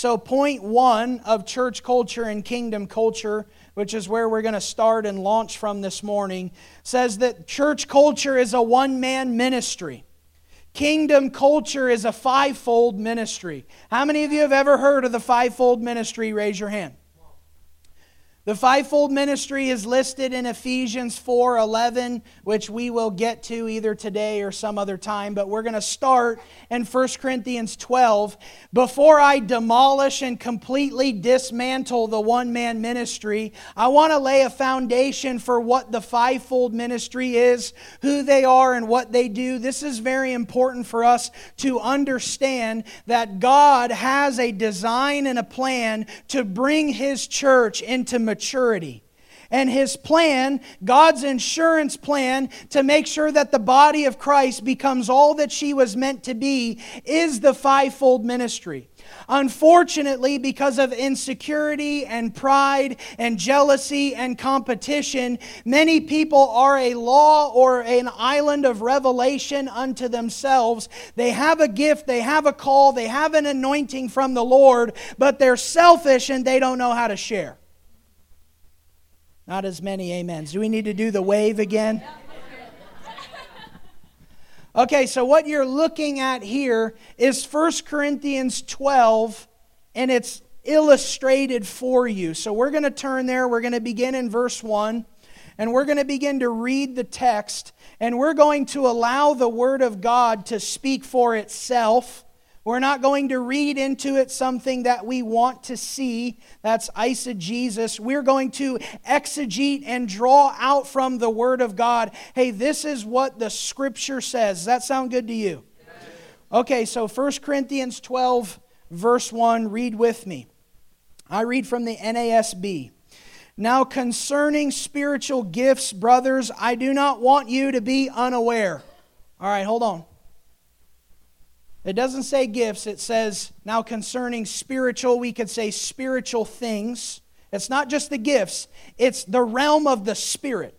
So, point one of church culture and kingdom culture, which is where we're going to start and launch from this morning, says that church culture is a one man ministry. Kingdom culture is a fivefold ministry. How many of you have ever heard of the fivefold ministry? Raise your hand. The fivefold ministry is listed in Ephesians 4:11, which we will get to either today or some other time, but we're going to start in 1 Corinthians 12. Before I demolish and completely dismantle the one-man ministry, I want to lay a foundation for what the fivefold ministry is, who they are and what they do. This is very important for us to understand that God has a design and a plan to bring his church into maturity. And his plan, God's insurance plan to make sure that the body of Christ becomes all that she was meant to be, is the fivefold ministry. Unfortunately, because of insecurity and pride and jealousy and competition, many people are a law or an island of revelation unto themselves. They have a gift, they have a call, they have an anointing from the Lord, but they're selfish and they don't know how to share. Not as many amens. Do we need to do the wave again? Okay, so what you're looking at here is 1 Corinthians 12, and it's illustrated for you. So we're going to turn there. We're going to begin in verse 1, and we're going to begin to read the text, and we're going to allow the Word of God to speak for itself. We're not going to read into it something that we want to see. That's eisegesis. We're going to exegete and draw out from the Word of God. Hey, this is what the Scripture says. Does that sound good to you? Okay, so 1 Corinthians 12, verse 1, read with me. I read from the NASB. Now, concerning spiritual gifts, brothers, I do not want you to be unaware. All right, hold on. It doesn't say gifts, it says now concerning spiritual, we could say spiritual things. It's not just the gifts, it's the realm of the Spirit.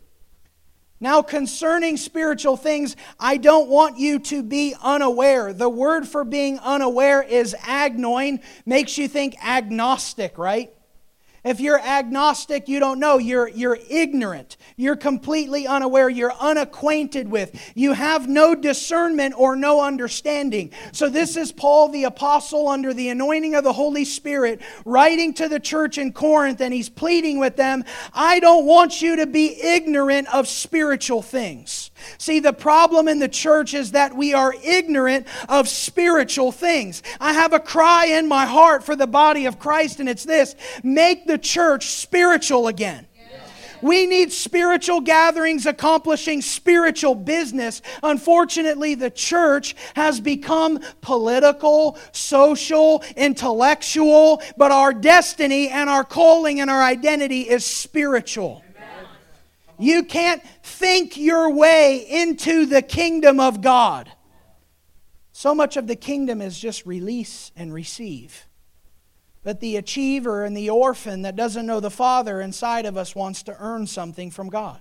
Now, concerning spiritual things, I don't want you to be unaware. The word for being unaware is agnoin, makes you think agnostic, right? If you're agnostic, you don't know. You're, you're ignorant. You're completely unaware. You're unacquainted with. You have no discernment or no understanding. So, this is Paul the Apostle under the anointing of the Holy Spirit writing to the church in Corinth, and he's pleading with them I don't want you to be ignorant of spiritual things. See, the problem in the church is that we are ignorant of spiritual things. I have a cry in my heart for the body of Christ, and it's this make the church spiritual again. We need spiritual gatherings accomplishing spiritual business. Unfortunately, the church has become political, social, intellectual, but our destiny and our calling and our identity is spiritual. You can't think your way into the kingdom of God. So much of the kingdom is just release and receive. But the achiever and the orphan that doesn't know the Father inside of us wants to earn something from God.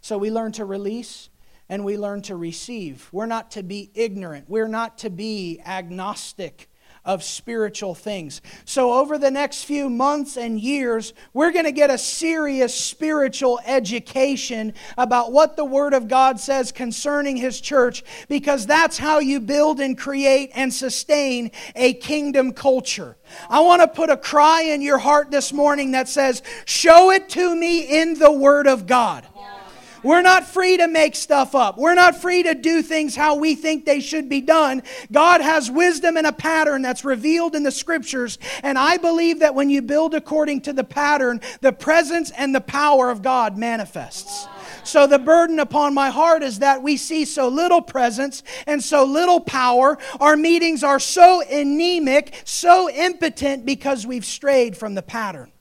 So we learn to release and we learn to receive. We're not to be ignorant, we're not to be agnostic of spiritual things. So, over the next few months and years, we're going to get a serious spiritual education about what the Word of God says concerning His church, because that's how you build and create and sustain a kingdom culture. I want to put a cry in your heart this morning that says, Show it to me in the Word of God. We're not free to make stuff up. We're not free to do things how we think they should be done. God has wisdom and a pattern that's revealed in the scriptures. And I believe that when you build according to the pattern, the presence and the power of God manifests. So, the burden upon my heart is that we see so little presence and so little power. Our meetings are so anemic, so impotent because we've strayed from the pattern.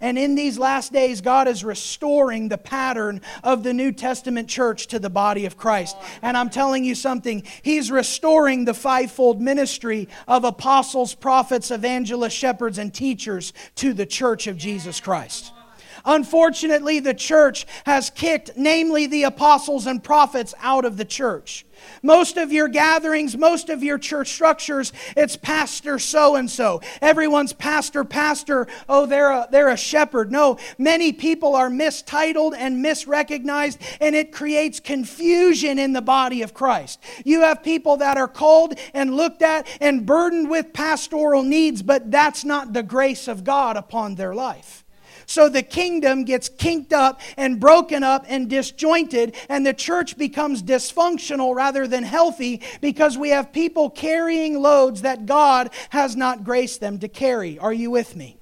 And in these last days, God is restoring the pattern of the New Testament church to the body of Christ. And I'm telling you something, He's restoring the fivefold ministry of apostles, prophets, evangelists, shepherds, and teachers to the church of Jesus Christ. Unfortunately, the church has kicked, namely the apostles and prophets, out of the church. Most of your gatherings, most of your church structures, it's pastor so and so. Everyone's pastor, pastor. Oh, they're a, they're a shepherd. No, many people are mistitled and misrecognized, and it creates confusion in the body of Christ. You have people that are called and looked at and burdened with pastoral needs, but that's not the grace of God upon their life. So the kingdom gets kinked up and broken up and disjointed, and the church becomes dysfunctional rather than healthy because we have people carrying loads that God has not graced them to carry. Are you with me?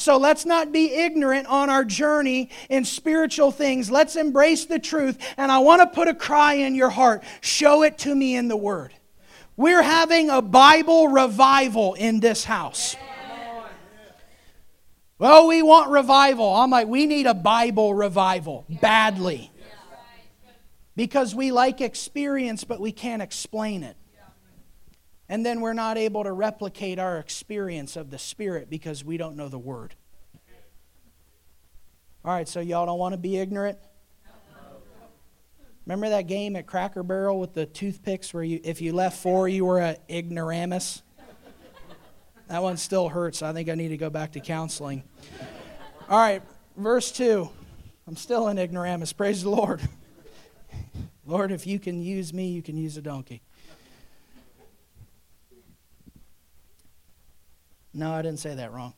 So let's not be ignorant on our journey in spiritual things. Let's embrace the truth. And I want to put a cry in your heart show it to me in the Word. We're having a Bible revival in this house. Well, we want revival. I'm like, we need a Bible revival badly. Because we like experience, but we can't explain it. And then we're not able to replicate our experience of the Spirit because we don't know the Word. All right, so y'all don't want to be ignorant? Remember that game at Cracker Barrel with the toothpicks where you, if you left four, you were an ignoramus? That one still hurts. I think I need to go back to counseling. All right, verse 2. I'm still in ignoramus. Praise the Lord. Lord, if you can use me, you can use a donkey. No, I didn't say that wrong.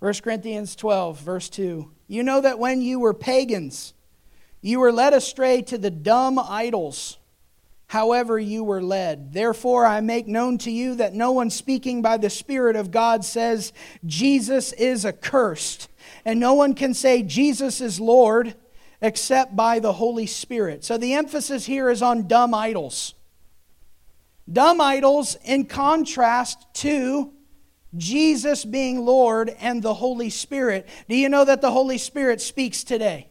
1 Corinthians 12, verse 2. You know that when you were pagans, you were led astray to the dumb idols however you were led. Therefore, I make known to you that no one speaking by the Spirit of God says Jesus is accursed, and no one can say Jesus is Lord except by the Holy Spirit. So the emphasis here is on dumb idols. Dumb idols in contrast to Jesus being Lord and the Holy Spirit. Do you know that the Holy Spirit speaks today?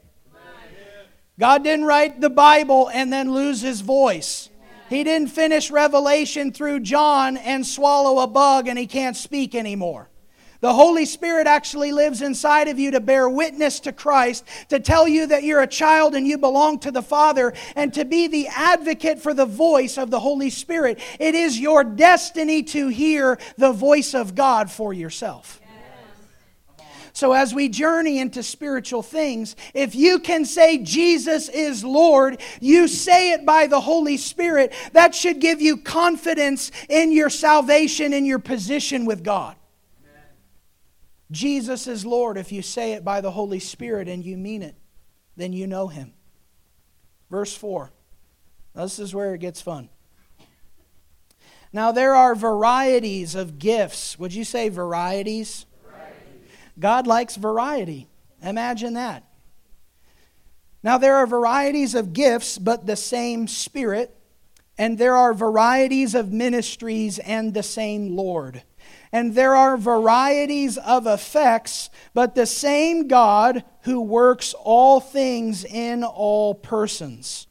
God didn't write the Bible and then lose his voice. He didn't finish Revelation through John and swallow a bug and he can't speak anymore. The Holy Spirit actually lives inside of you to bear witness to Christ, to tell you that you're a child and you belong to the Father, and to be the advocate for the voice of the Holy Spirit. It is your destiny to hear the voice of God for yourself. So, as we journey into spiritual things, if you can say Jesus is Lord, you say it by the Holy Spirit, that should give you confidence in your salvation and your position with God. Jesus is Lord. If you say it by the Holy Spirit and you mean it, then you know Him. Verse 4. Now, this is where it gets fun. Now, there are varieties of gifts. Would you say varieties? God likes variety. Imagine that. Now, there are varieties of gifts, but the same Spirit. And there are varieties of ministries and the same Lord. And there are varieties of effects, but the same God who works all things in all persons.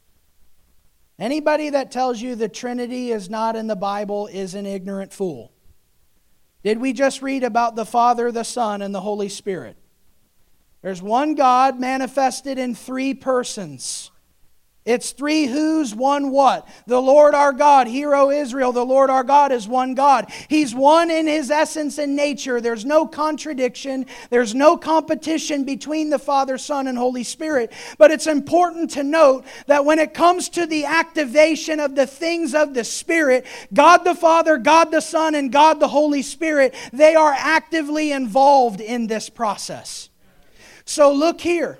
Anybody that tells you the Trinity is not in the Bible is an ignorant fool. Did we just read about the Father, the Son, and the Holy Spirit? There's one God manifested in three persons. It's three who's, one what. The Lord our God, Hear, O Israel, the Lord our God is one God. He's one in his essence and nature. There's no contradiction, there's no competition between the Father, Son, and Holy Spirit. But it's important to note that when it comes to the activation of the things of the Spirit, God the Father, God the Son, and God the Holy Spirit, they are actively involved in this process. So look here.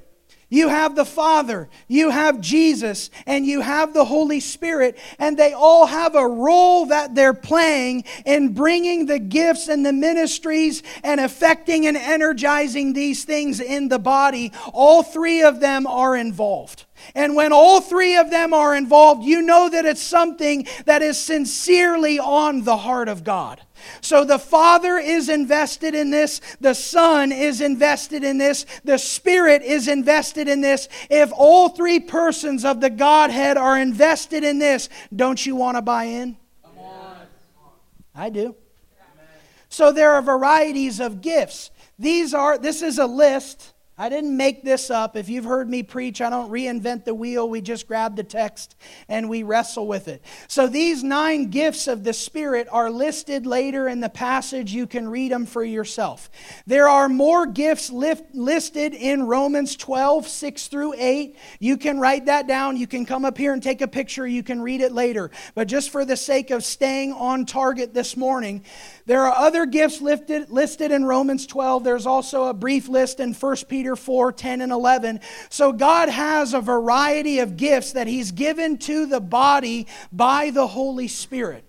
You have the Father, you have Jesus, and you have the Holy Spirit, and they all have a role that they're playing in bringing the gifts and the ministries and affecting and energizing these things in the body. All three of them are involved. And when all three of them are involved, you know that it's something that is sincerely on the heart of God. So the Father is invested in this, the Son is invested in this, the Spirit is invested in this. If all three persons of the Godhead are invested in this, don't you want to buy in? I do. So there are varieties of gifts. these are, this is a list I didn't make this up. If you've heard me preach, I don't reinvent the wheel. We just grab the text and we wrestle with it. So these nine gifts of the Spirit are listed later in the passage. You can read them for yourself. There are more gifts lift, listed in Romans 12, 6 through 8. You can write that down. You can come up here and take a picture. You can read it later. But just for the sake of staying on target this morning, there are other gifts lifted, listed in Romans 12. There's also a brief list in 1 Peter 4 10 and 11. So God has a variety of gifts that He's given to the body by the Holy Spirit.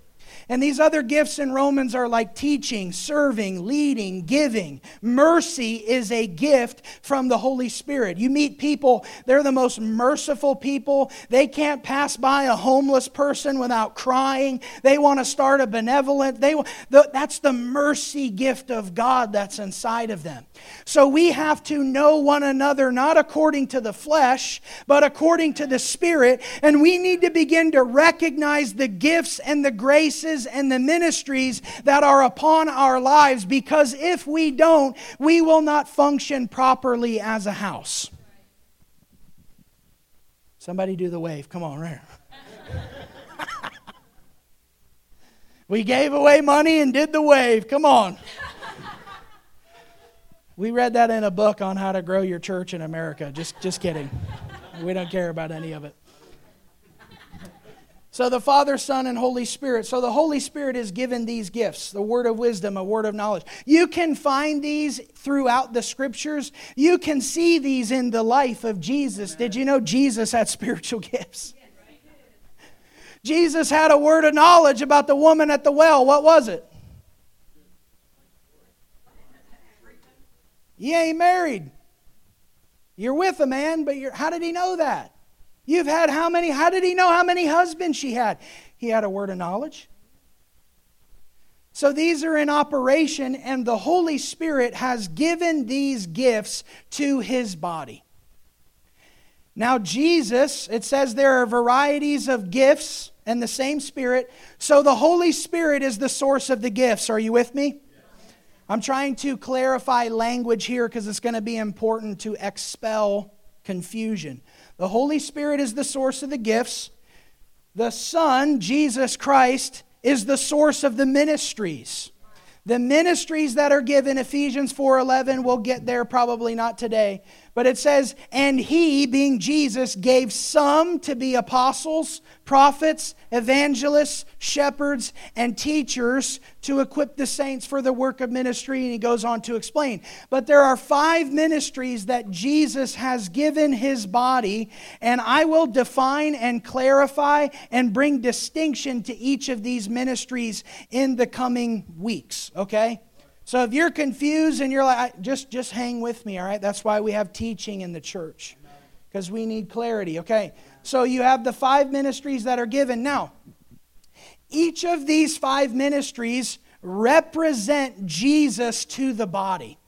And these other gifts in Romans are like teaching, serving, leading, giving. Mercy is a gift from the Holy Spirit. You meet people, they're the most merciful people. They can't pass by a homeless person without crying. They want to start a benevolent. They that's the mercy gift of God that's inside of them. So we have to know one another not according to the flesh, but according to the Spirit, and we need to begin to recognize the gifts and the graces and the ministries that are upon our lives because if we don't, we will not function properly as a house. Somebody do the wave. Come on, right. we gave away money and did the wave. Come on. We read that in a book on how to grow your church in America. Just, just kidding. We don't care about any of it. So the Father, Son, and Holy Spirit. So the Holy Spirit is given these gifts the word of wisdom, a word of knowledge. You can find these throughout the scriptures. You can see these in the life of Jesus. Did you know Jesus had spiritual gifts? Jesus had a word of knowledge about the woman at the well. What was it? You ain't married. You're with a man, but how did he know that? You've had how many? How did he know how many husbands she had? He had a word of knowledge. So these are in operation, and the Holy Spirit has given these gifts to his body. Now, Jesus, it says there are varieties of gifts and the same Spirit. So the Holy Spirit is the source of the gifts. Are you with me? I'm trying to clarify language here because it's going to be important to expel confusion. The Holy Spirit is the source of the gifts. The Son, Jesus Christ, is the source of the ministries. The ministries that are given, Ephesians 4:11, we'll get there probably not today. But it says, "And he, being Jesus, gave some to be apostles, prophets, evangelists, shepherds, and teachers to equip the saints for the work of ministry." And he goes on to explain. But there are five ministries that Jesus has given his body, and I will define and clarify and bring distinction to each of these ministries in the coming weeks, okay? So if you're confused and you're like, just, just hang with me, all right? That's why we have teaching in the church, because we need clarity, okay? So you have the five ministries that are given. Now, each of these five ministries represent Jesus to the body.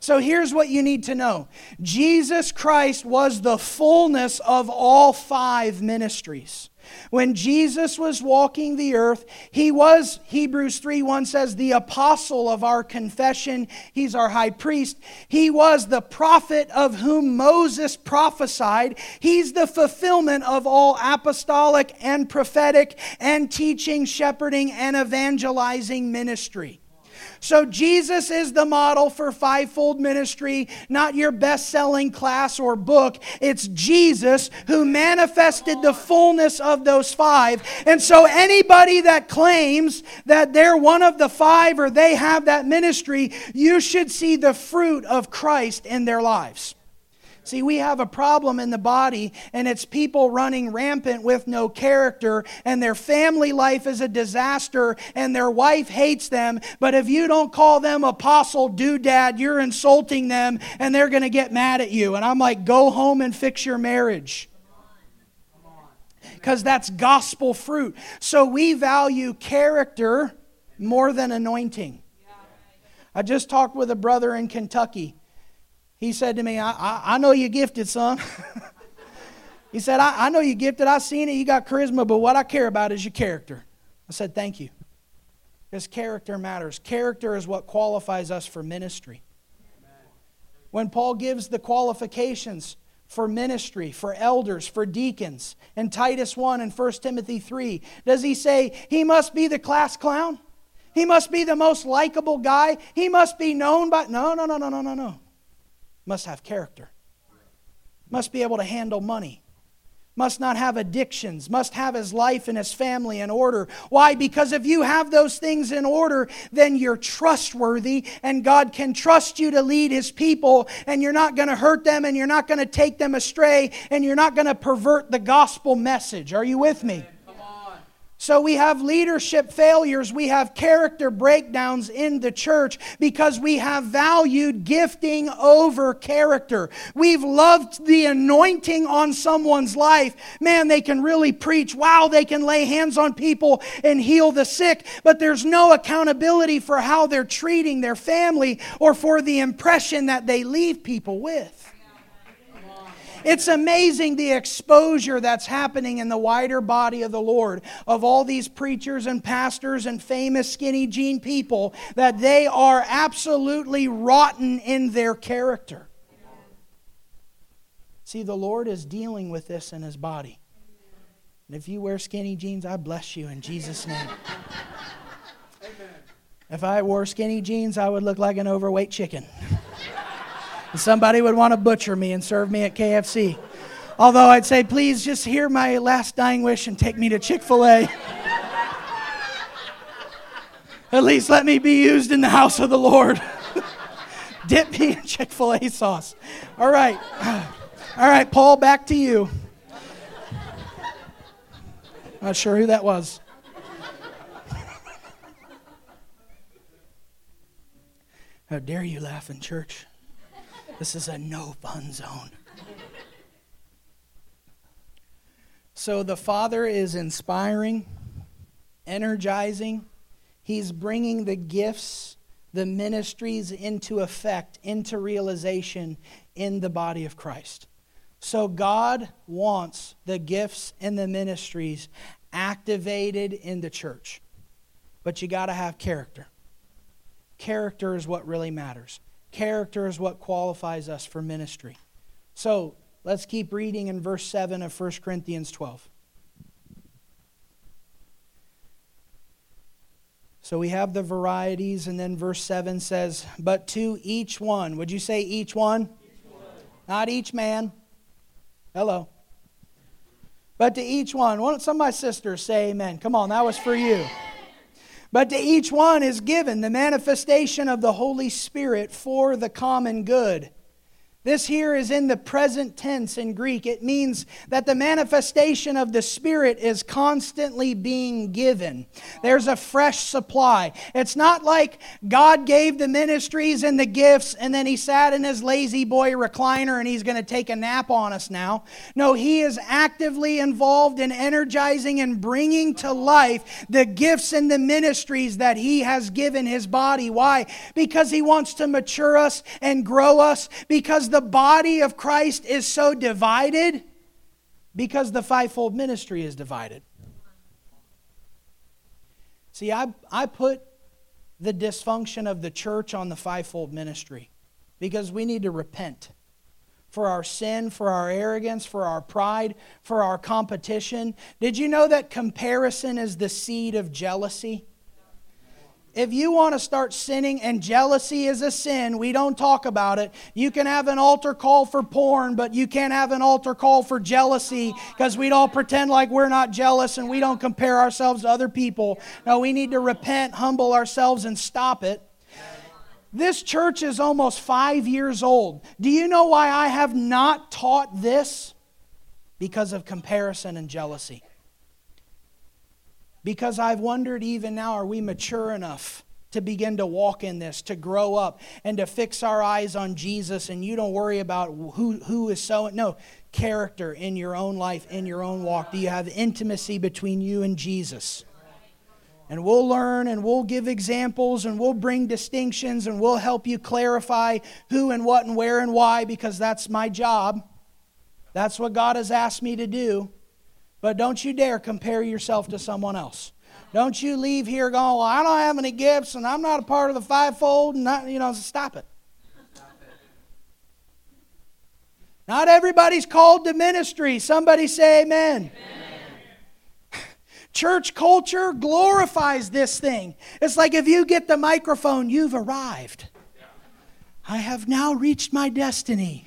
So here's what you need to know Jesus Christ was the fullness of all five ministries. When Jesus was walking the earth, he was, Hebrews 3 1 says, the apostle of our confession. He's our high priest. He was the prophet of whom Moses prophesied. He's the fulfillment of all apostolic and prophetic and teaching, shepherding, and evangelizing ministry. So Jesus is the model for fivefold ministry, not your best selling class or book. It's Jesus who manifested the fullness of those five. And so anybody that claims that they're one of the five or they have that ministry, you should see the fruit of Christ in their lives. See, we have a problem in the body, and it's people running rampant with no character, and their family life is a disaster, and their wife hates them. But if you don't call them apostle doodad, you're insulting them, and they're going to get mad at you. And I'm like, go home and fix your marriage because that's gospel fruit. So we value character more than anointing. I just talked with a brother in Kentucky. He said to me, I, I, I know you're gifted, son. he said, I, I know you're gifted. I've seen it. You got charisma, but what I care about is your character. I said, Thank you. Because character matters. Character is what qualifies us for ministry. When Paul gives the qualifications for ministry, for elders, for deacons, in Titus 1 and 1 Timothy 3, does he say he must be the class clown? He must be the most likable guy? He must be known by. No, no, no, no, no, no, no. Must have character. Must be able to handle money must not have addictions, must have his life and his family in order. Why? Because if you have those things in order, then you're trustworthy and God can trust you to lead his people and you're not going to hurt them and you're not going to take them astray and you're not going to pervert the gospel message. Are you with me? So we have leadership failures, we have character breakdowns in the church because we have valued gifting over character. We've loved the anointing on someone's life. Man, they can really preach. Wow, they can lay hands on people and heal the sick, but there's no accountability for how they're treating their family or for the impression that they leave people with. It's amazing the exposure that's happening in the wider body of the Lord of all these preachers and pastors and famous skinny jean people that they are absolutely rotten in their character. See, the Lord is dealing with this in his body. And if you wear skinny jeans, I bless you in Jesus' name. Amen. If I wore skinny jeans, I would look like an overweight chicken. Somebody would want to butcher me and serve me at KFC. Although I'd say, please just hear my last dying wish and take me to Chick fil A. at least let me be used in the house of the Lord. Dip me in Chick fil A sauce. All right. All right, Paul, back to you. Not sure who that was. How dare you laugh in church? This is a no fun zone. So the Father is inspiring, energizing. He's bringing the gifts, the ministries into effect, into realization in the body of Christ. So God wants the gifts and the ministries activated in the church. But you got to have character. Character is what really matters. Character is what qualifies us for ministry. So let's keep reading in verse 7 of 1 Corinthians 12. So we have the varieties, and then verse 7 says, But to each one. Would you say each one? Each one. Not each man. Hello. But to each one. Why don't Some of my sisters say amen. Come on, that was for you. But to each one is given the manifestation of the Holy Spirit for the common good. This here is in the present tense in Greek. It means that the manifestation of the Spirit is constantly being given. There's a fresh supply. It's not like God gave the ministries and the gifts and then he sat in his La-Z-Boy recliner and he's going to take a nap on us now. No, he is actively involved in energizing and bringing to life the gifts and the ministries that he has given his body. Why? Because he wants to mature us and grow us, because the body of Christ is so divided? Because the fivefold ministry is divided. See, I, I put the dysfunction of the church on the fivefold ministry because we need to repent for our sin, for our arrogance, for our pride, for our competition. Did you know that comparison is the seed of jealousy? If you want to start sinning and jealousy is a sin, we don't talk about it. You can have an altar call for porn, but you can't have an altar call for jealousy because we'd all pretend like we're not jealous and we don't compare ourselves to other people. No, we need to repent, humble ourselves, and stop it. This church is almost five years old. Do you know why I have not taught this? Because of comparison and jealousy. Because I've wondered even now, are we mature enough to begin to walk in this, to grow up, and to fix our eyes on Jesus? And you don't worry about who, who is so. No, character in your own life, in your own walk. Do you have intimacy between you and Jesus? And we'll learn and we'll give examples and we'll bring distinctions and we'll help you clarify who and what and where and why because that's my job. That's what God has asked me to do. But don't you dare compare yourself to someone else. Don't you leave here going, well, I don't have any gifts and I'm not a part of the fivefold and not, you know, stop it. Not everybody's called to ministry. Somebody say amen. amen. Church culture glorifies this thing. It's like if you get the microphone, you've arrived. I have now reached my destiny.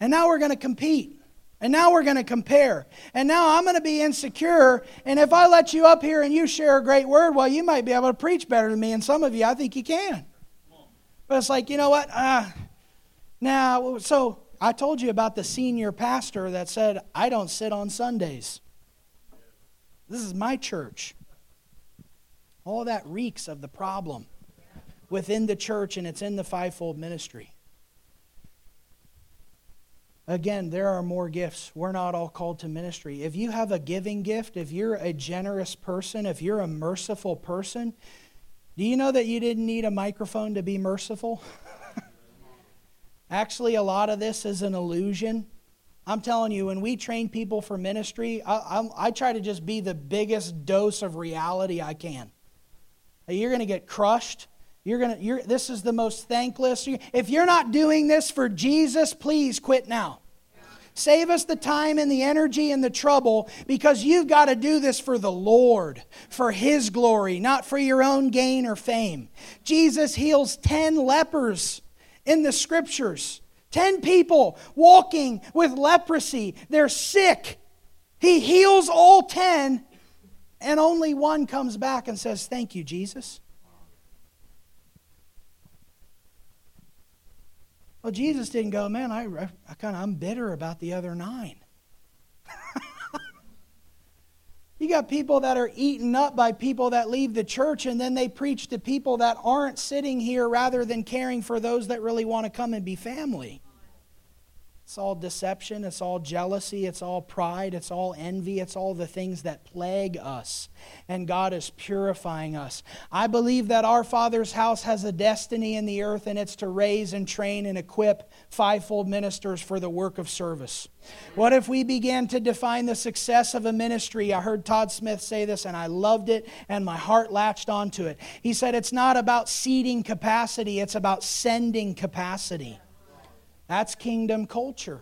And now we're going to compete. And now we're going to compare. And now I'm going to be insecure. And if I let you up here and you share a great word, well, you might be able to preach better than me. And some of you, I think you can. But it's like, you know what? Uh, now, so I told you about the senior pastor that said, I don't sit on Sundays. This is my church. All that reeks of the problem within the church, and it's in the fivefold ministry. Again, there are more gifts. We're not all called to ministry. If you have a giving gift, if you're a generous person, if you're a merciful person, do you know that you didn't need a microphone to be merciful? Actually, a lot of this is an illusion. I'm telling you, when we train people for ministry, I, I, try to just be the biggest dose of reality I can. You're going to get crushed. You're gonna, you're, this is the most thankless. If you're not doing this for Jesus, please quit now. Save us the time and the energy and the trouble because you've got to do this for the Lord, for His glory, not for your own gain or fame. Jesus heals 10 lepers in the scriptures. 10 people walking with leprosy. They're sick. He heals all 10, and only one comes back and says, Thank you, Jesus. Well, Jesus didn't go, man, I, I kind of I'm bitter about the other nine. you got people that are eaten up by people that leave the church, and then they preach to people that aren't sitting here rather than caring for those that really want to come and be family. It's all deception, it's all jealousy, it's all pride, it's all envy, it's all the things that plague us. And God is purifying us. I believe that our Father's house has a destiny in the earth, and it's to raise and train and equip fivefold ministers for the work of service. What if we began to define the success of a ministry? I heard Todd Smith say this, and I loved it, and my heart latched onto it. He said, It's not about seating capacity, it's about sending capacity. That's kingdom culture.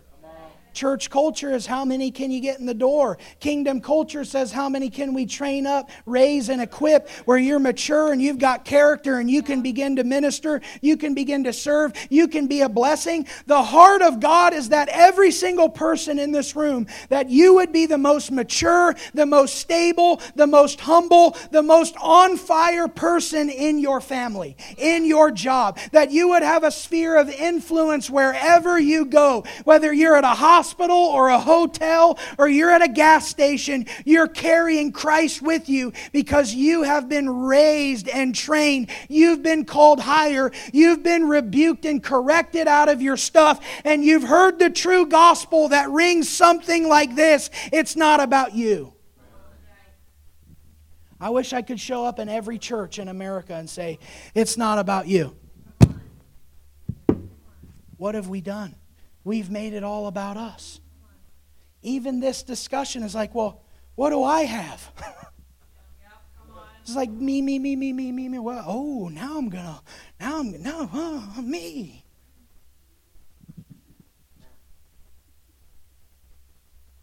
Church culture is how many can you get in the door. Kingdom culture says how many can we train up, raise, and equip where you're mature and you've got character and you can begin to minister, you can begin to serve, you can be a blessing. The heart of God is that every single person in this room, that you would be the most mature, the most stable, the most humble, the most on fire person in your family, in your job, that you would have a sphere of influence wherever you go, whether you're at a hospital hospital or a hotel or you're at a gas station, you're carrying Christ with you because you have been raised and trained. You've been called higher. You've been rebuked and corrected out of your stuff. And you've heard the true gospel that rings something like this it's not about you. I wish I could show up in every church in America and say, It's not about you. What have we done? We've made it all about us. Even this discussion is like, well, what do I have? it's like me, me, me, me, me, me, me. Well, oh, now I'm gonna, now I'm, now, uh, me.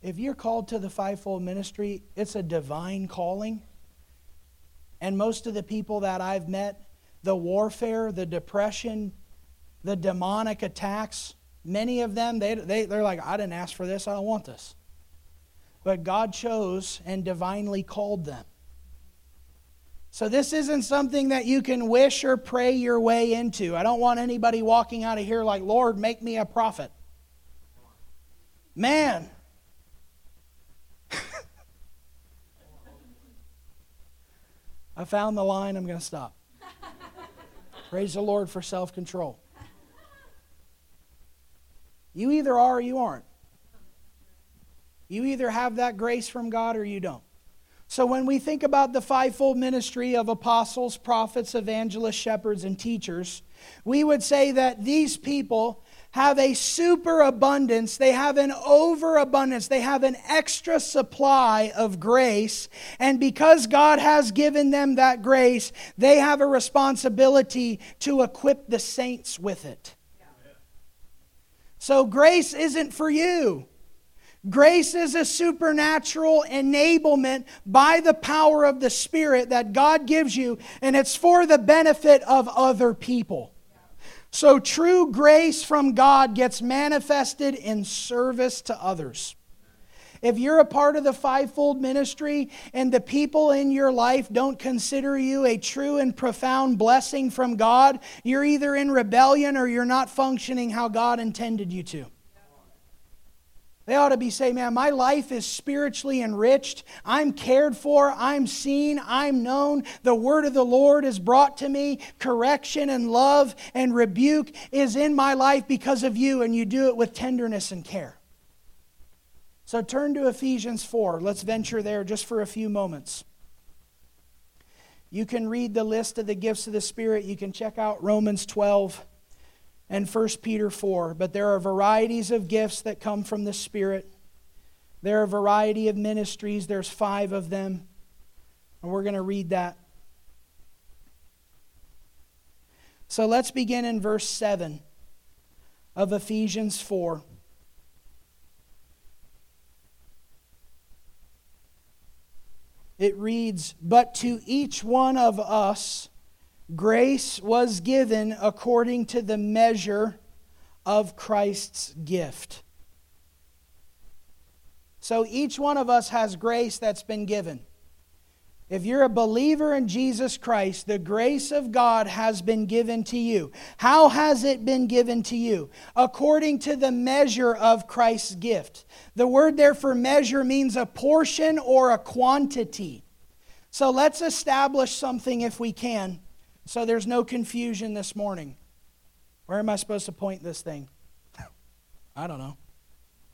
If you're called to the fivefold ministry, it's a divine calling. And most of the people that I've met, the warfare, the depression, the demonic attacks, Many of them, they, they, they're like, I didn't ask for this, I don't want this. But God chose and divinely called them. So, this isn't something that you can wish or pray your way into. I don't want anybody walking out of here like, Lord, make me a prophet. Man. I found the line, I'm going to stop. Praise the Lord for self control. You either are or you aren't. You either have that grace from God or you don't. So when we think about the fivefold ministry of apostles, prophets, evangelists, shepherds, and teachers, we would say that these people have a superabundance, they have an overabundance, they have an extra supply of grace. And because God has given them that grace, they have a responsibility to equip the saints with it. So grace isn't for you. Grace is a supernatural enablement by the power of the Spirit that God gives you, and it's for the benefit of other people. So true grace from God gets manifested in service to others. If you're a part of the fivefold ministry and the people in your life don't consider you a true and profound blessing from God, you're either in rebellion or you're not functioning how God intended you to. They ought to be saying, man, my life is spiritually enriched. I'm cared for. I'm seen. I'm known. The word of the Lord is brought to me. Correction and love and rebuke is in my life because of you, and you do it with tenderness and care. So turn to Ephesians 4. Let's venture there just for a few moments. You can read the list of the gifts of the Spirit. You can check out Romans 12 and 1 Peter 4. But there are varieties of gifts that come from the Spirit. There are a variety of ministries. There's five of them. And we're going to read that. So let's begin in verse 7 of Ephesians 4. It reads, But to each one of us grace was given according to the measure of Christ's gift. So each one of us has grace that's been given. If you're a believer in Jesus Christ, the grace of God has been given to you. How has it been given to you? According to the measure of Christ's gift. The word there for measure means a portion or a quantity. So let's establish something if we can, so there's no confusion this morning. Where am I supposed to point this thing? I don't know.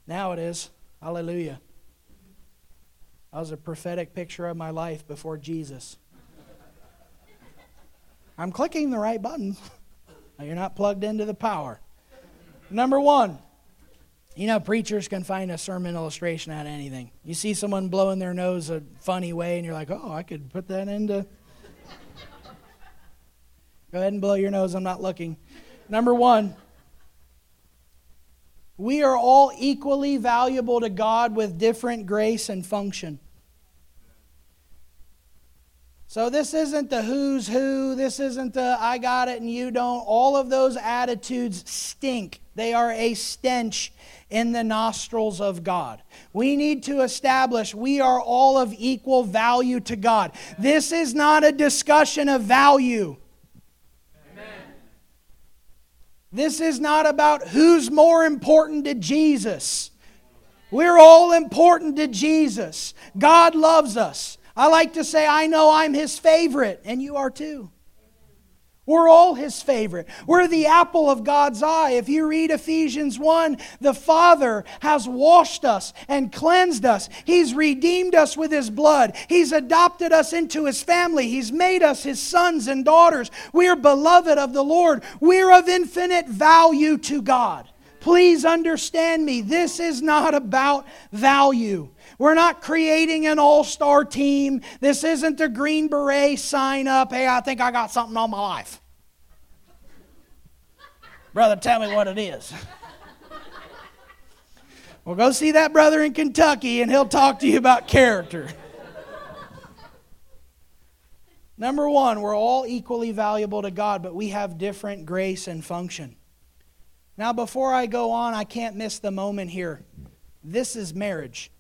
Now it is. Hallelujah. That was a prophetic picture of my life before Jesus. I'm clicking the right buttons. You're not plugged into the power. Number one, you know, preachers can find a sermon illustration out of anything. You see someone blowing their nose a funny way, and you're like, oh, I could put that into. Go ahead and blow your nose. I'm not looking. Number one, we are all equally valuable to God with different grace and function. So, this isn't the who's who. This isn't the I got it and you don't. All of those attitudes stink. They are a stench in the nostrils of God. We need to establish we are all of equal value to God. This is not a discussion of value. This is not about who's more important to Jesus. We're all important to Jesus. God loves us. I like to say, I know I'm his favorite, and you are too. We're all his favorite. We're the apple of God's eye. If you read Ephesians 1, the Father has washed us and cleansed us. He's redeemed us with his blood. He's adopted us into his family. He's made us his sons and daughters. We're beloved of the Lord. We're of infinite value to God. Please understand me. This is not about value. We're not creating an all star team. This isn't a Green Beret sign up. Hey, I think I got something on my life. Brother, tell me what it is. well, go see that brother in Kentucky and he'll talk to you about character. Number one, we're all equally valuable to God, but we have different grace and function. Now, before I go on, I can't miss the moment here. This is marriage.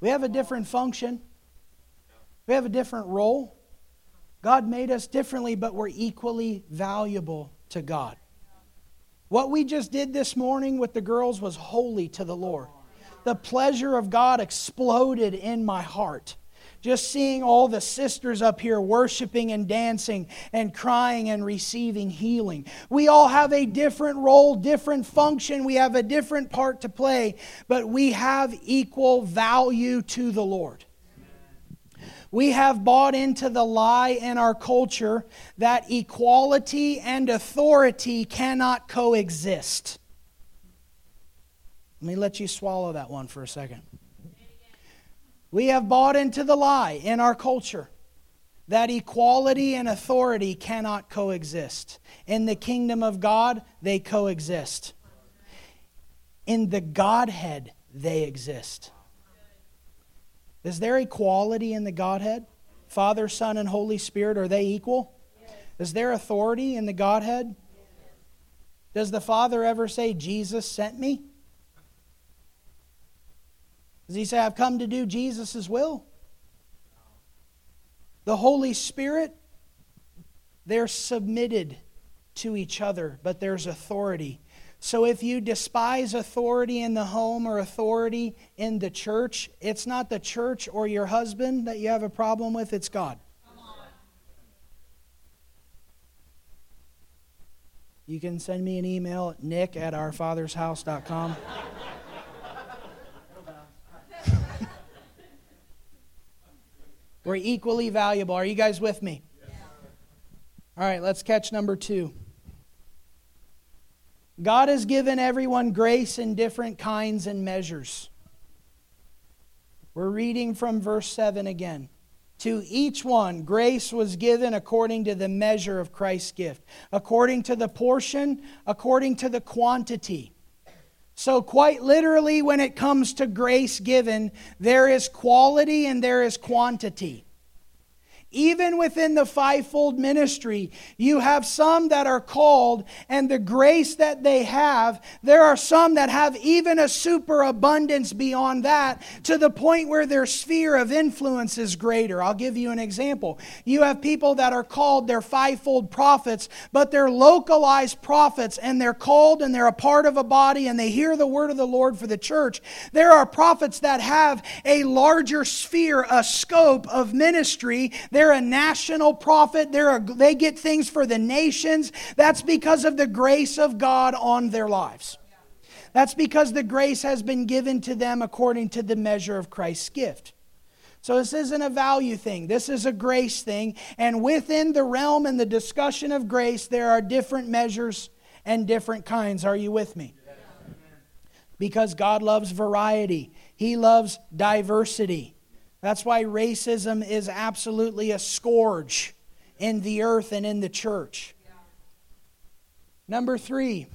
We have a different function, we have a different role. God made us differently, but we're equally valuable to God. What we just did this morning with the girls was holy to the Lord. The pleasure of God exploded in my heart. Just seeing all the sisters up here worshiping and dancing and crying and receiving healing. We all have a different role, different function. We have a different part to play, but we have equal value to the Lord. We have bought into the lie in our culture that equality and authority cannot coexist. Let me let you swallow that one for a second. We have bought into the lie in our culture that equality and authority cannot coexist. In the kingdom of God, they coexist. In the Godhead, they exist. Is there equality in the Godhead? Father, Son, and Holy Spirit, are they equal? Is there authority in the Godhead? Does the Father ever say, Jesus sent me? Does he say, I've come to do Jesus' will? The Holy Spirit, they're submitted to each other, but there's authority. So if you despise authority in the home or authority in the church, it's not the church or your husband that you have a problem with, it's God. You can send me an email at nick at ourfathershouse.com. We're equally valuable. Are you guys with me? All right, let's catch number two. God has given everyone grace in different kinds and measures. We're reading from verse 7 again. To each one, grace was given according to the measure of Christ's gift, according to the portion, according to the quantity. So, quite literally, when it comes to grace given, there is quality and there is quantity. Even within the fivefold ministry, you have some that are called, and the grace that they have, there are some that have even a superabundance beyond that to the point where their sphere of influence is greater. I'll give you an example. You have people that are called, they're fivefold prophets, but they're localized prophets, and they're called and they're a part of a body, and they hear the word of the Lord for the church. There are prophets that have a larger sphere, a scope of ministry. They're a national prophet. They're a, they get things for the nations. That's because of the grace of God on their lives. That's because the grace has been given to them according to the measure of Christ's gift. So this isn't a value thing. This is a grace thing. And within the realm and the discussion of grace, there are different measures and different kinds. Are you with me? Because God loves variety, He loves diversity. That's why racism is absolutely a scourge in the earth and in the church. Number three,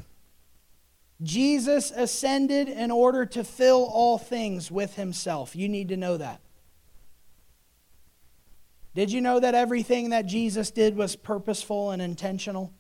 Jesus ascended in order to fill all things with himself. You need to know that. Did you know that everything that Jesus did was purposeful and intentional?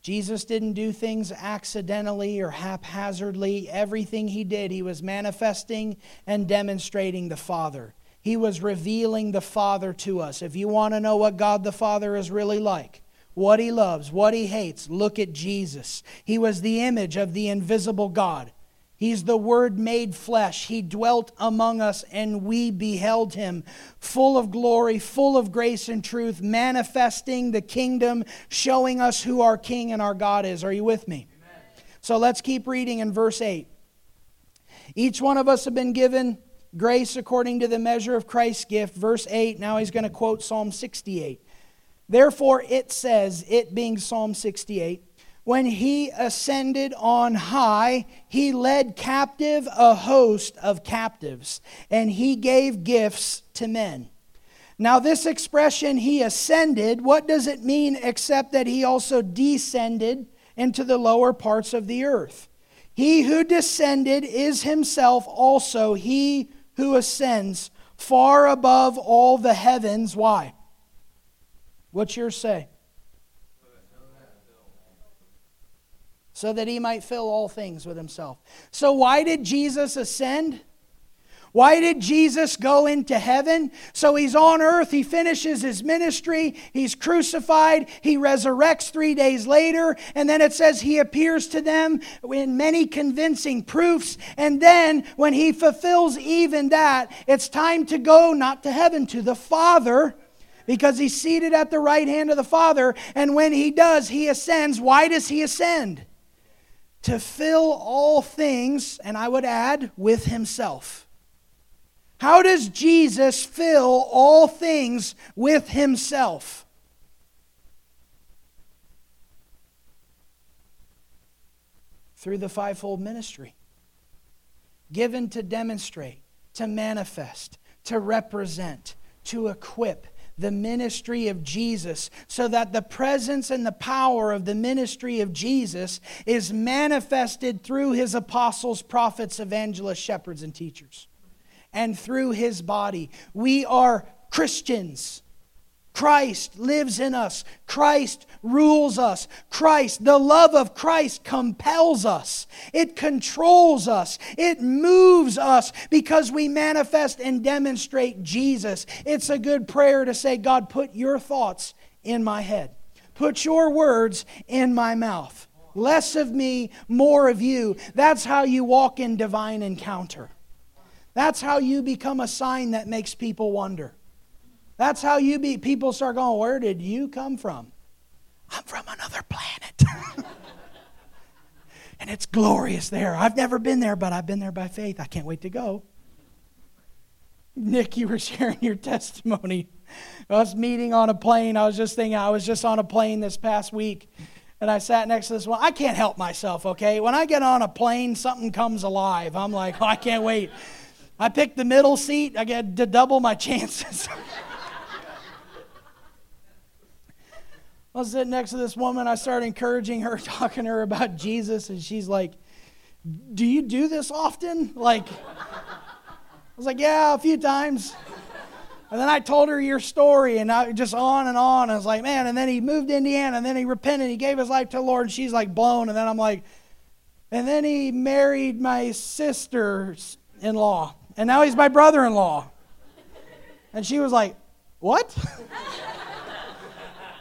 Jesus didn't do things accidentally or haphazardly. Everything he did, he was manifesting and demonstrating the Father. He was revealing the Father to us. If you want to know what God the Father is really like, what he loves, what he hates, look at Jesus. He was the image of the invisible God. He's the Word made flesh. He dwelt among us, and we beheld him, full of glory, full of grace and truth, manifesting the kingdom, showing us who our King and our God is. Are you with me? Amen. So let's keep reading in verse 8. Each one of us have been given grace according to the measure of Christ's gift. Verse 8, now he's going to quote Psalm 68. Therefore, it says, it being Psalm 68, when he ascended on high, he led captive a host of captives, and he gave gifts to men. Now, this expression, he ascended, what does it mean except that he also descended into the lower parts of the earth? He who descended is himself also he who ascends far above all the heavens. Why? What's your say? So that he might fill all things with himself. So, why did Jesus ascend? Why did Jesus go into heaven? So he's on earth, he finishes his ministry, he's crucified, he resurrects three days later, and then it says he appears to them in many convincing proofs. And then when he fulfills even that, it's time to go not to heaven, to the Father. Because he's seated at the right hand of the Father, and when he does, he ascends. Why does he ascend? To fill all things, and I would add, with himself. How does Jesus fill all things with himself? Through the fivefold ministry, given to demonstrate, to manifest, to represent, to equip the ministry of Jesus so that the presence and the power of the ministry of Jesus is manifested through his apostles, prophets, evangelists, shepherds, and teachers, and through his body. We are Christians. Christ lives in us. Christ rules us. Christ, the love of Christ compels us. It controls us. It moves us because we manifest and demonstrate Jesus. It's a good prayer to say, God, put your thoughts in my head, put your words in my mouth. Less of me, more of you. That's how you walk in divine encounter. That's how you become a sign that makes people wonder. That's how you be people start going, Where did you come from? I'm from another planet. and it's glorious there. I've never been there, but I've been there by faith. I can't wait to go. Nick, you were sharing your testimony. I was meeting on a plane. I was just thinking, I was just on a plane this past week, and I sat next to this one. I can't help myself, okay? When I get on a plane, something comes alive. I'm like, oh, I can't wait. I picked the middle seat. I get to double my chances. I was sitting next to this woman. I started encouraging her, talking to her about Jesus, and she's like, Do you do this often? Like, I was like, Yeah, a few times. And then I told her your story, and I just on and on. I was like, Man, and then he moved to Indiana, and then he repented, he gave his life to the Lord, and she's like blown. And then I'm like, And then he married my sister in law, and now he's my brother in law. And she was like, What?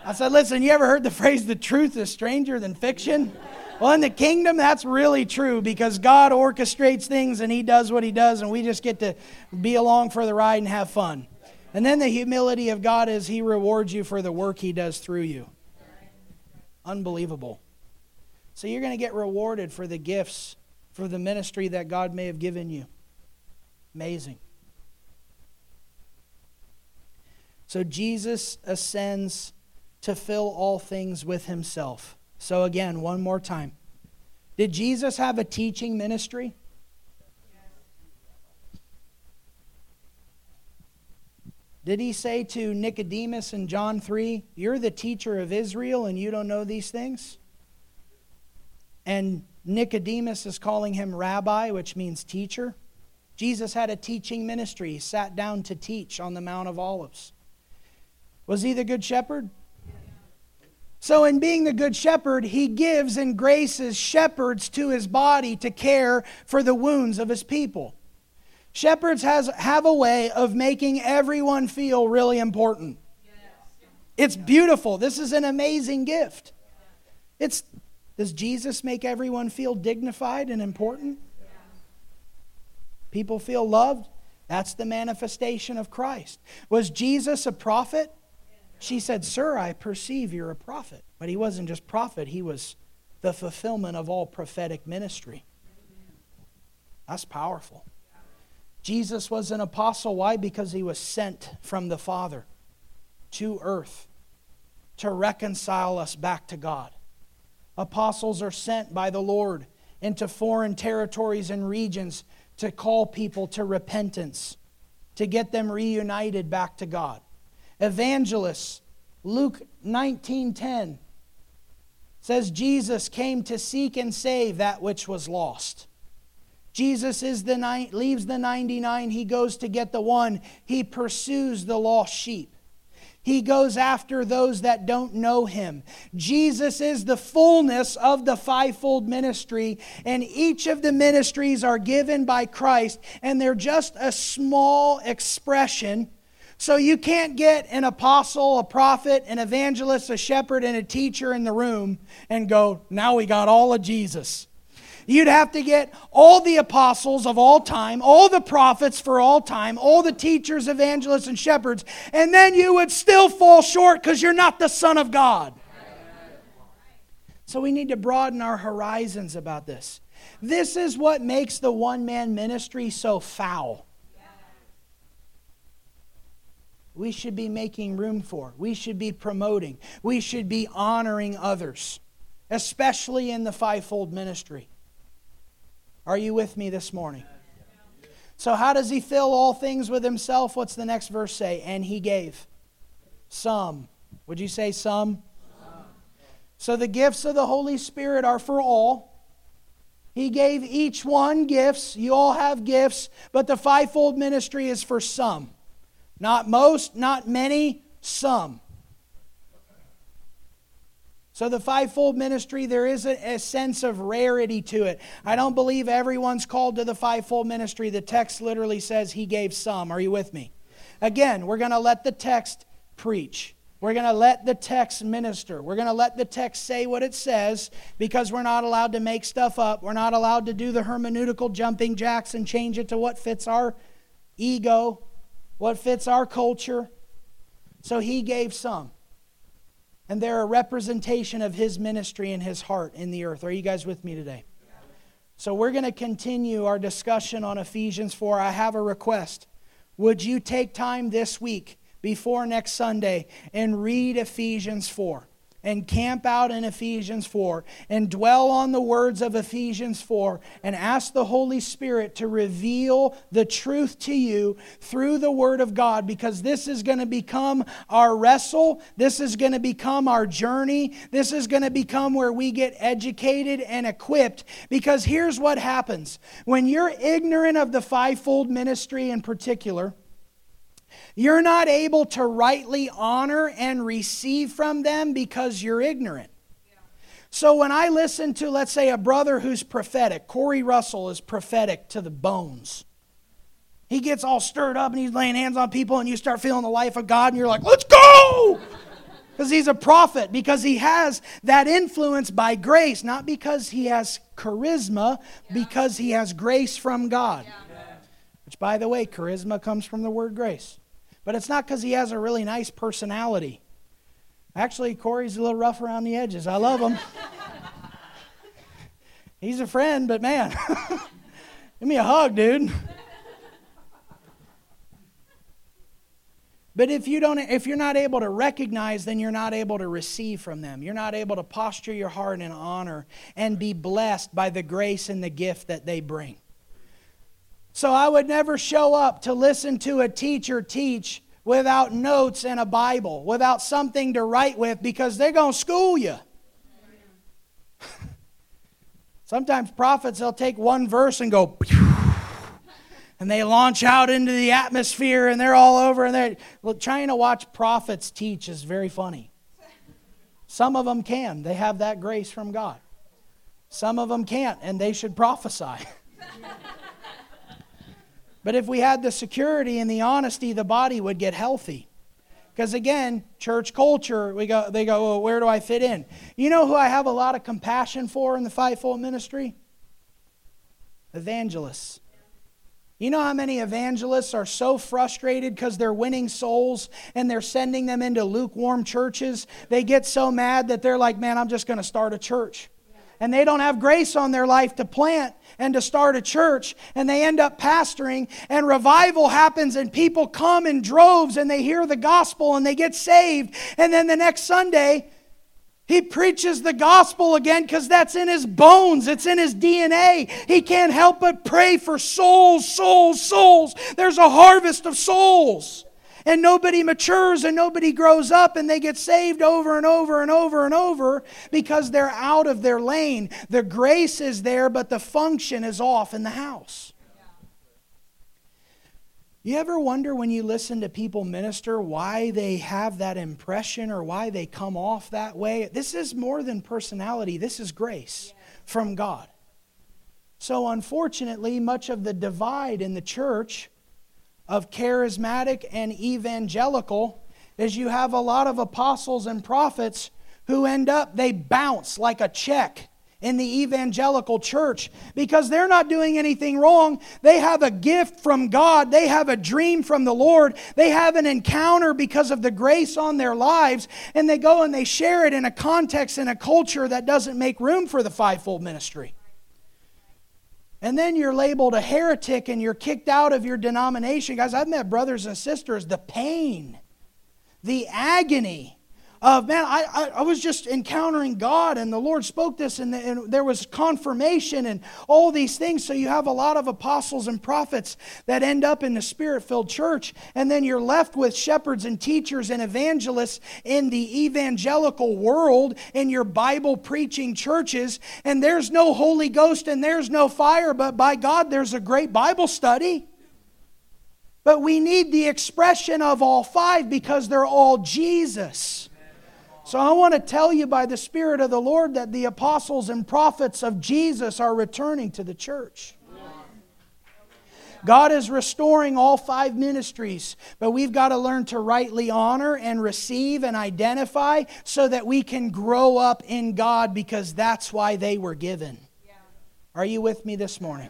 I said, listen, you ever heard the phrase, the truth is stranger than fiction? Well, in the kingdom, that's really true because God orchestrates things and He does what He does, and we just get to be along for the ride and have fun. And then the humility of God is He rewards you for the work He does through you. Unbelievable. So you're going to get rewarded for the gifts, for the ministry that God may have given you. Amazing. So Jesus ascends to fill all things with himself. So, again, one more time. Did Jesus have a teaching ministry? Did he say to Nicodemus in John 3, You're the teacher of Israel and you don't know these things? And Nicodemus is calling him rabbi, which means teacher. Jesus had a teaching ministry. He sat down to teach on the Mount of Olives. Was he the good shepherd? So, in being the good shepherd, he gives and graces shepherds to his body to care for the wounds of his people. Shepherds has, have a way of making everyone feel really important. It's beautiful. This is an amazing gift. It's, does Jesus make everyone feel dignified and important? People feel loved? That's the manifestation of Christ. Was Jesus a prophet? She said, Sir, I perceive you're a prophet. But he wasn't just prophet, he was the fulfillment of all prophetic ministry. That's powerful. Jesus was an apostle. Why? Because he was sent from the Father to earth to reconcile us back to God. Apostles are sent by the Lord into foreign territories and regions to call people to repentance, to get them reunited back to God evangelists. Luke 19:10 says Jesus came to seek and save that which was lost. Jesus is the ni- leaves the 99, he goes to get the one. He pursues the lost sheep. He goes after those that don't know him. Jesus is the fullness of the fivefold ministry, and each of the ministries are given by Christ, and they're just a small expression so you can't get an apostle, a prophet, an evangelist, a shepherd, and a teacher in the room and go, now we got all of Jesus. You'd have to get all the apostles of all time, all the prophets for all time, all the teachers, evangelists, and shepherds, and then you would still fall short because you're not the Son of God. So we need to broaden our horizons about this. This is what makes the one man ministry so foul. We should be making room for. We should be promoting. We should be honoring others, especially in the fivefold ministry. Are you with me this morning? So, how does he fill all things with himself? What's the next verse say? And he gave. Some. Would you say some? So the gifts of the Holy Spirit are for all. He gave each one gifts. You all have gifts, but the fivefold ministry is for some. Not most, not many, some. So, the fivefold ministry, there is a, a, sense of rarity to it. I don't believe everyone's called to the fivefold ministry. The text literally says he gave some. Are you with me? Again, we're going to let the text preach. We're going to let the text minister. We're going to let the text say what it says because we're not allowed to make stuff up. We're not allowed to do the hermeneutical jumping jacks and change it to what fits our ego, what fits our culture. So he gave some and they're a representation of his ministry and his heart in the earth. Are you guys with me today? So we're going to continue our discussion on Ephesians 4. I have a request. Would you take time this week before next Sunday and read Ephesians 4? And camp out in Ephesians 4 and dwell on the words of Ephesians 4 and ask the Holy Spirit to reveal the truth to you through the Word of God because this is going to become our wrestle. This is going to become our journey. This is going to become where we get educated and equipped because here's what happens when you're ignorant of the fivefold ministry in particular you're not able to rightly honor and receive from them because you're ignorant. So when I listen to, let's say, a brother who's prophetic, Corey Russell is prophetic to the bones. He gets all stirred up and he's laying hands on people, and you start feeling the life of God, and you're like, let's go! Because he's a prophet, because he has that influence by grace, not because he has charisma, because he has grace from God. Which, by the way, charisma comes from the word grace. But it's not because he has a really nice personality. Actually, Corey's a little rough around the edges. I love him. He's a friend, but man, give me a hug, dude. But if you don't if you're not able to recognize, then you're not able to receive from them. You're not able to posture your heart in honor and be blessed by the grace and the gift that they bring. So I would never show up to listen to a teacher teach without notes and a Bible, without something to write with, because they're going to school you. Sometimes prophets, they'll take one verse and go, and they launch out into the atmosphere and they're all over. And they're well, trying to watch prophets teach is very funny. Some of them can, they have that grace from God. Some of them can't, and they should prophesy. But if we had the security and the honesty, the body would get healthy. Because again, church culture, we go, they go, well, where do I fit in? You know who I have a lot of compassion for in the fivefold ministry? Evangelists. You know how many evangelists are so frustrated because they're winning souls and they're sending them into lukewarm churches? They get so mad that they're like, man, I'm just going to start a church and they don't have grace on their life to plant and to start a church, and they end up pastoring, and revival happens, and people come in droves and they hear the gospel and they get saved, and then the next Sunday, he preaches the gospel again because that's in his bones. It's in his DNA. He can't help but pray for souls, souls, souls. There's a harvest of souls and nobody matures and nobody grows up and they get saved over and over and over and over because they're out of their lane. The grace is there, but the function is off in the house. You ever wonder when you listen to people minister why they have that impression or why they come off that way? This is more than personality, this is grace from God. So, unfortunately, much of the divide in the church of charismatic and evangelical is you have a lot of apostles and prophets who end up, they bounce like a check in the evangelical church because they're not doing anything wrong. They have a gift from God, they have a dream from the Lord, they have an encounter because of the grace on their lives, and they go and they share it in a context and a culture that doesn't make room for the fivefold ministry. And then you're labeled a heretic and you're kicked out of your denomination. Guys, I've met brothers and sisters, the pain, the agony of man I, I, I, was just encountering god and the lord spoke this and, the, and, there was confirmation and all these things. So you have a lot of apostles and prophets that end up in the spirit filled church. And then you're left with shepherds and teachers and evangelists in the evangelical world in your bible preaching churches. And there's no holy ghost and there's no fire but by god there's a great bible study. But we need the expression of all five because they're all Jesus. So I want to tell you by the Spirit of the Lord that the apostles and prophets of Jesus are returning to the church. God is restoring all five ministries, but we've got to learn to rightly honor and receive and identify so that we can grow up in God because that's why they were given. Are you with me this morning?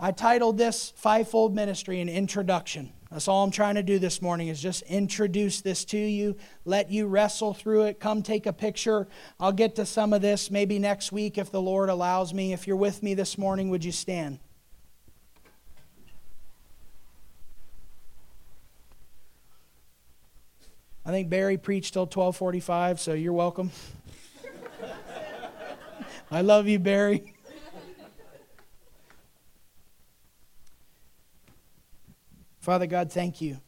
I titled this Fivefold Ministry an introduction. That's all I'm trying to do this morning is just introduce this to you, let you wrestle through it, come take a picture. I'll get to some of this maybe next week if the Lord allows me. If you're with me this morning, would you stand? I think Barry preached till 12:45, so you're welcome. I love you, Barry. Father God, thank you.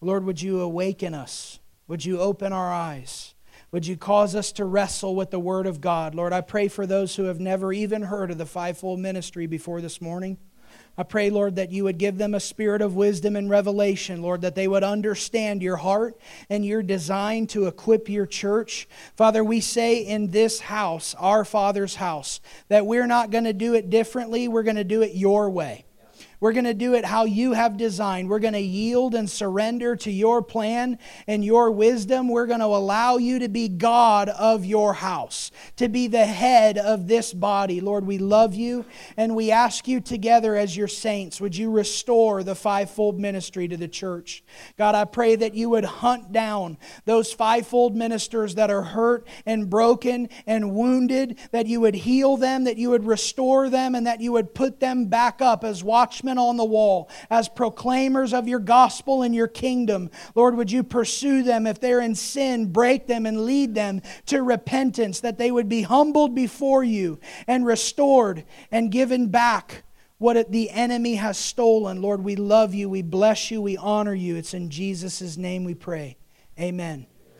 Lord, would you awaken us? Would you open our eyes? Would you cause us to wrestle with the Word of God? Lord, I pray for those who have never even heard of the fivefold ministry before this morning. I pray, Lord, that you would give them a spirit of wisdom and revelation, Lord, that they would understand your heart and your design to equip your church. Father, we say in this house, our Father's house, that we're not going to do it differently, we're going to do it your way. We're going to do it how you have designed. We're going to yield and surrender to your plan and your wisdom. We're going to allow you to be God of your house, to be the head of this body. Lord, we love you and we ask you together as your saints, would you restore the fivefold ministry to the church? God, I pray that you would hunt down those fivefold ministers that are hurt and broken and wounded, that you would heal them, that you would restore them, and that you would put them back up as watchmen on the wall, as proclaimers of your gospel and your kingdom. Lord, would you pursue them if they're in sin, break them and lead them to repentance, that they would be humbled before you and restored and given back what the enemy has stolen. Lord, we love you, we bless you, we honor you. It's in Jesus' name we pray. Amen.